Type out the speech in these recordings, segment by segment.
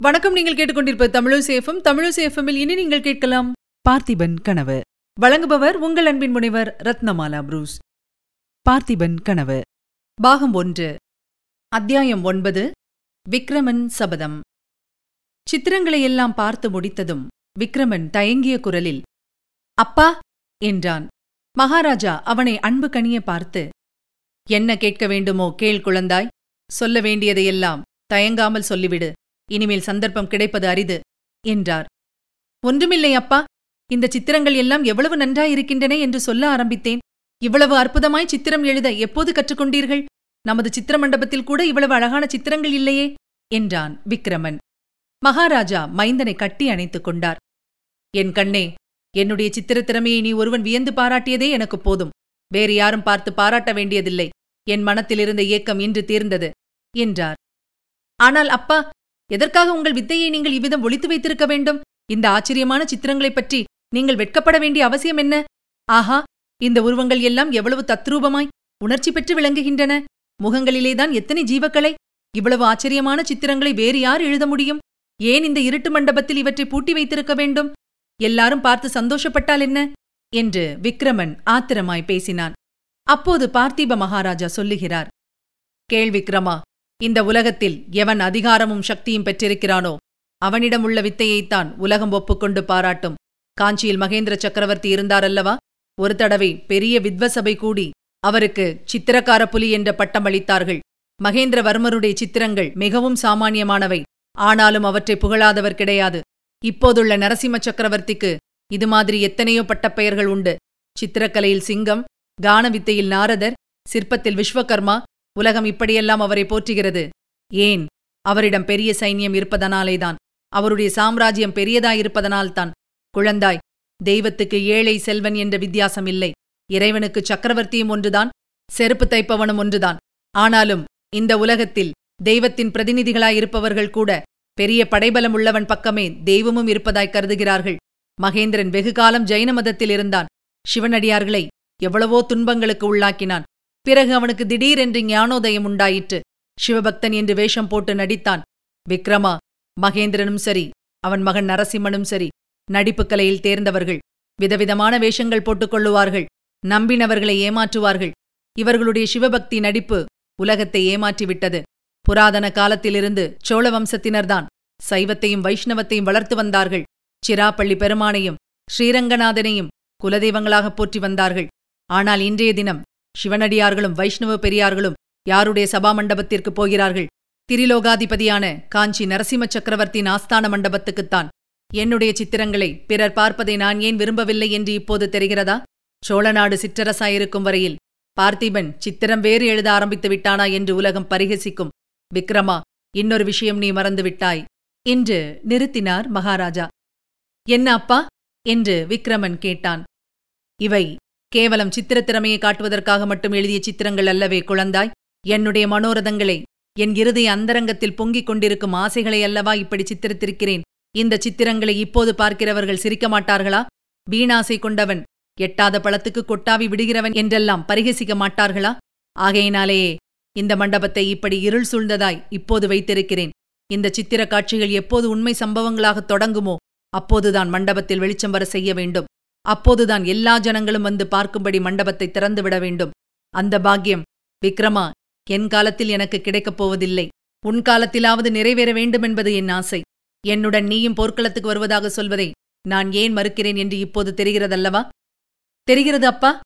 வணக்கம் நீங்கள் கேட்டுக்கொண்டிருப்ப தமிழசேஃபம் தமிழசேஃபமில் இனி நீங்கள் கேட்கலாம் பார்த்திபன் கனவு. வழங்குபவர் உங்கள் அன்பின் முனைவர் ரத்னமாலா புரூஸ். பார்த்திபன் கனவு. பாகம் ஒன்று. அத்தியாயம் ஒன்பது. விக்ரமன் சபதம். சித்திரங்களை எல்லாம் பார்த்து முடித்ததும் விக்ரமன் தயங்கிய குரலில் அப்பா என்றான். மகாராஜா அவனை அன்பு கனிய பார்த்து என்ன கேட்க வேண்டுமோ கேள் குழந்தாய். சொல்ல வேண்டியதையெல்லாம் தயங்காமல் சொல்லிவிடு. இனிமேல் சந்தர்ப்பம் கிடைப்பது அரிது என்றார். ஒன்றுமில்லை அப்பா இந்த சித்திரங்கள் எல்லாம் எவ்வளவு நன்றாயிருக்கின்றன என்று சொல்ல ஆரம்பித்தேன். இவ்வளவு அற்புதமாய் சித்திரம் எழுத எப்போது கற்றுக்கொண்டீர்கள்? நமது சித்திர மண்டபத்தில் கூட இவ்வளவு அழகான சித்திரங்கள் இல்லையே என்றான் விக்ரமன். மகாராஜா மைந்தனை கட்டி அணைத்துக் கொண்டார். என் கண்ணே என்னுடைய சித்திர திறமையை நீ ஒருவன் வியந்து பாராட்டியதே எனக்கு போதும். வேறு யாரும் பார்த்து பாராட்ட வேண்டியதில்லை. என் மனத்திலிருந்த ஏக்கம் இன்று தீர்ந்தது என்றார். ஆனால் அப்பா எதற்காக உங்கள் வித்தையை நீங்கள் இவ்விதம் ஒழித்து வைத்திருக்க வேண்டும்? இந்த ஆச்சரியமான சித்திரங்களைப் பற்றி நீங்கள் வெட்கப்பட வேண்டிய அவசியம் என்ன? ஆஹா இந்த உருவங்கள் எல்லாம் எவ்வளவு தத்ரூபமாய் உணர்ச்சி பெற்று விளங்குகின்றன. முகங்களிலேதான் எத்தனை ஜீவக்கலை? இவ்வளவு ஆச்சரியமான சித்திரங்களை வேறு யார் எழுத முடியும்? ஏன் இந்த இருட்டு மண்டபத்தில் இவற்றை பூட்டி வைத்திருக்க வேண்டும்? எல்லாரும் பார்த்து சந்தோஷப்பட்டால் என்ன? என்று விக்ரமன் ஆத்திரமாய் பேசினான். அப்போது பார்த்திப மகாராஜா சொல்லுகிறார் கேள் விக்ரமா இந்த உலகத்தில் எவன் அதிகாரமும் சக்தியும் பெற்றிருக்கிறானோ அவனிடம் உள்ள வித்தையைத்தான் உலகம் ஒப்புக்கொண்டு பாராட்டும். காஞ்சியில் மகேந்திர சக்கரவர்த்தி இருந்தாரல்லவா? ஒரு தடவை பெரிய வித்வசபை கூடி அவருக்கு சித்திரக்கார புலி என்ற பட்டம் அளித்தார்கள். மகேந்திரவர்மருடைய சித்திரங்கள் மிகவும் சாமானியமானவை ஆனாலும் அவற்றை புகழாதவர் கிடையாது. இப்போதுள்ள நரசிம்ம சக்கரவர்த்திக்கு இது மாதிரி எத்தனையோ பட்டப்பெயர்கள் உண்டு. சித்திரக்கலையில் சிங்கம் கான வித்தையில் நாரதர் சிற்பத்தில் விஸ்வகர்மா உலகம் இப்படியெல்லாம் அவரை போற்றுகிறது. ஏன்? அவரிடம் பெரிய சைன்யம் இருப்பதனாலேதான். அவருடைய சாம்ராஜ்யம் பெரியதாயிருப்பதனால்தான். குழந்தாய் தெய்வத்துக்கு ஏழை செல்வன் என்ற வித்தியாசம் இல்லை. இறைவனுக்கு சக்கரவர்த்தியும் ஒன்றுதான் செருப்பு தைப்பவனும் ஒன்றுதான். ஆனாலும் இந்த உலகத்தில் தெய்வத்தின் பிரதிநிதிகளாயிருப்பவர்கள் கூட பெரிய படைபலம் உள்ளவன் பக்கமே தெய்வமும் இருப்பதாய் கருதுகிறார்கள். மகேந்திரன் வெகுகாலம் ஜைன மதத்தில் இருந்தான். சிவனடியார்களை எவ்வளவோ துன்பங்களுக்கு உள்ளாக்கினான். பிறகு அவனுக்கு திடீரென்று ஞானோதயம் உண்டாயிற்று. சிவபக்தன் என்று வேஷம் போட்டு நடித்தான். விக்ரமா மகேந்திரனும் சரி அவன் மகன் நரசிம்மனும் சரி நடிப்புக் கலையில் தேர்ந்தவர்கள். விதவிதமான வேஷங்கள் போட்டுக் கொள்ளுவார்கள். நம்பினவர்களை ஏமாற்றுவார்கள். இவர்களுடைய சிவபக்தி நடிப்பு உலகத்தை ஏமாற்றிவிட்டது. புராதன காலத்திலிருந்து சோழ வம்சத்தினர்தான் சைவத்தையும் வைஷ்ணவத்தையும் வளர்த்து வந்தார்கள். சிராப்பள்ளி பெருமானையும் ஸ்ரீரங்கநாதனையும் குலதெய்வங்களாகப் போற்றி வந்தார்கள். ஆனால் இன்றைய தினம் சிவனடியார்களும் வைஷ்ணவ பெரியார்களும் யாருடைய சபா மண்டபத்திற்கு போகிறார்கள்? திரிலோகாதிபதியான காஞ்சி நரசிம்ம சக்கரவர்த்தியின் ஆஸ்தான மண்டபத்துக்குத்தான் என்னுடைய சித்திரங்களை பிறர் பார்ப்பதை நான் ஏன் விரும்பவில்லை என்று இப்போது தெரிகிறதா? சோழநாடு சிற்றரசாயிருக்கும் வரையில் பார்த்திபன் சித்திரம் வேறு எழுத ஆரம்பித்து விட்டானா என்று உலகம் பரிகசிக்கும். விக்ரமா இன்னொரு விஷயம் நீ மறந்துவிட்டாய் என்று நிறுத்தினார் மகாராஜா. என்ன அப்பா? என்று விக்ரமன் கேட்டான். இவை கேவலம் சித்திரத்திறமையை காட்டுவதற்காக மட்டும் எழுதிய சித்திரங்கள் அல்லவே குழந்தாய். என்னுடைய மனோரதங்களை என் இருதய அந்தரங்கத்தில் பொங்கிக் கொண்டிருக்கும் ஆசைகளை அல்லவா இப்படி சித்திரித்திருக்கிறேன்? இந்த சித்திரங்களை இப்போது பார்க்கிறவர்கள் சிரிக்க மாட்டார்களா? வீணாசை கொண்டவன் எட்டாத பழத்துக்கு கொட்டாவி விடுகிறவன் என்றெல்லாம் பரிகசிக்க மாட்டார்களா? ஆகையினாலேயே இந்த மண்டபத்தை இப்படி இருள் சூழ்ந்ததாய் இப்போது வைத்திருக்கிறேன். இந்த சித்திர காட்சிகள் எப்போது உண்மை சம்பவங்களாகத் தொடங்குமோ அப்போதுதான் மண்டபத்தில் வெளிச்சம் வர செய்ய வேண்டும். அப்போதுதான் எல்லா ஜனங்களும் வந்து பார்க்கும்படி மண்டபத்தை திறந்துவிட வேண்டும். அந்த பாக்கியம் விக்ரமா என் காலத்தில் எனக்கு கிடைக்கப் போவதில்லை. உன் காலத்திலாவது நிறைவேற வேண்டுமென்பது என் ஆசை. என்னுடன் நீயும் போர்க்களத்துக்கு வருவதாக சொல்வதை நான் ஏன் மறுக்கிறேன் என்று இப்போது தெரிகிறதல்லவா? தெரிகிறது அப்பா.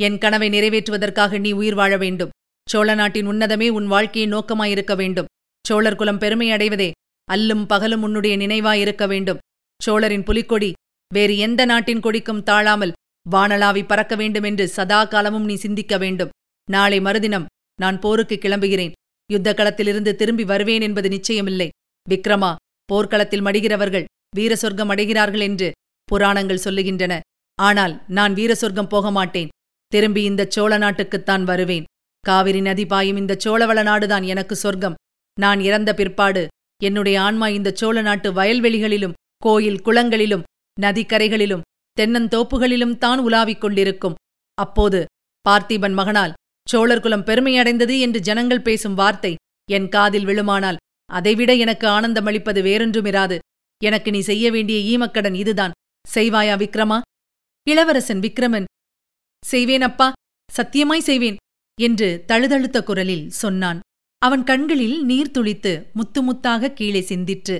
என் கனவை நிறைவேற்றுவதற்காக நீ உயிர் வாழ வேண்டும். சோழ நாட்டின் உன்னதமே உன் வாழ்க்கையின் நோக்கமாயிருக்க வேண்டும். சோழர் குலம் பெருமை அடைவதே அல்லும் பகலும் உன்னுடைய நினைவாயிருக்க வேண்டும். சோழரின் புலிக்கொடி வேறு எந்த நாட்டின் கொடிக்கும் தாழாமல் வானளாவி பறக்க வேண்டுமென்று சதா காலமும் நீ சிந்திக்க வேண்டும். நாளை மறுதினம் நான் போருக்கு கிளம்புகிறேன். யுத்த களத்திலிருந்து திரும்பி வருவேன் என்பது நிச்சயமில்லை. விக்ரமா போர்க்களத்தில் மடிகிறவர்கள் வீர சொர்க்கம் அடைகிறார்கள் என்று புராணங்கள் சொல்லுகின்றன. ஆனால் நான் வீர சொர்க்கம் போக மாட்டேன். திரும்பி இந்த சோழ நாட்டுக்குத்தான் வருவேன். காவிரி நதி பாயும் இந்த சோழவள நாடுதான் எனக்கு சொர்க்கம். நான் இறந்த பிற்பாடு என்னுடைய ஆன்மா இந்த சோழ நாட்டு வயல்வெளிகளிலும் கோயில் குளங்களிலும் நதிக்கரைகளிலும் தென்னந்தோப்புகளிலும் தான் உலாவிக் கொண்டிருக்கும். அப்போது பார்த்திபன் மகனால் சோழர்குலம் பெருமையடைந்தது என்று ஜனங்கள் பேசும் வார்த்தை என் காதில் விழுமானால் அதைவிட எனக்கு ஆனந்தம் அளிப்பது வேறொன்றுமிராது. எனக்கு நீ செய்ய வேண்டிய ஈமக்கடன் இதுதான். செய்வாயா விக்ரமா? இளவரசன் விக்ரமன் செய்வேன் அப்பா சத்தியமாய் செய்வேன் என்று தழுதழுத்த குரலில் சொன்னான். அவன் கண்களில் நீர் துளித்து முத்து முத்தாக கீழே சிந்திற்று.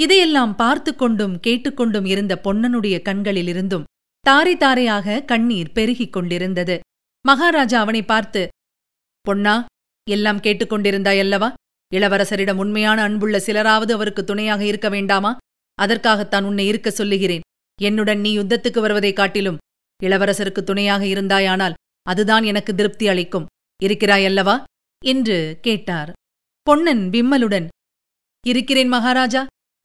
இதையெல்லாம் பார்த்து கொண்டும் கேட்டுக்கொண்டும் இருந்த பொன்னனுடைய கண்களிலிருந்தும் தாரை தாரையாக கண்ணீர் பெருகிக் கொண்டிருந்தது. மகாராஜா அவனை பார்த்து பொன்னா எல்லாம் கேட்டுக்கொண்டிருந்தாயல்லவா இளவரசரிடம் உண்மையான அன்புள்ள சிலராவது அவருக்கு துணையாக இருக்க வேண்டாமா? அதற்காகத்தான் உன்னை இருக்க சொல்லுகிறேன். என்னுடன் நீ யுத்தத்துக்கு வருவதைக் காட்டிலும் இளவரசருக்கு துணையாக இருந்தாயானால் அதுதான் எனக்கு திருப்தி அளிக்கும். இருக்கிறாயல்லவா என்று கேட்டார். பொன்னன் விம்மலுடன் இருக்கிறேன் மகாராஜா.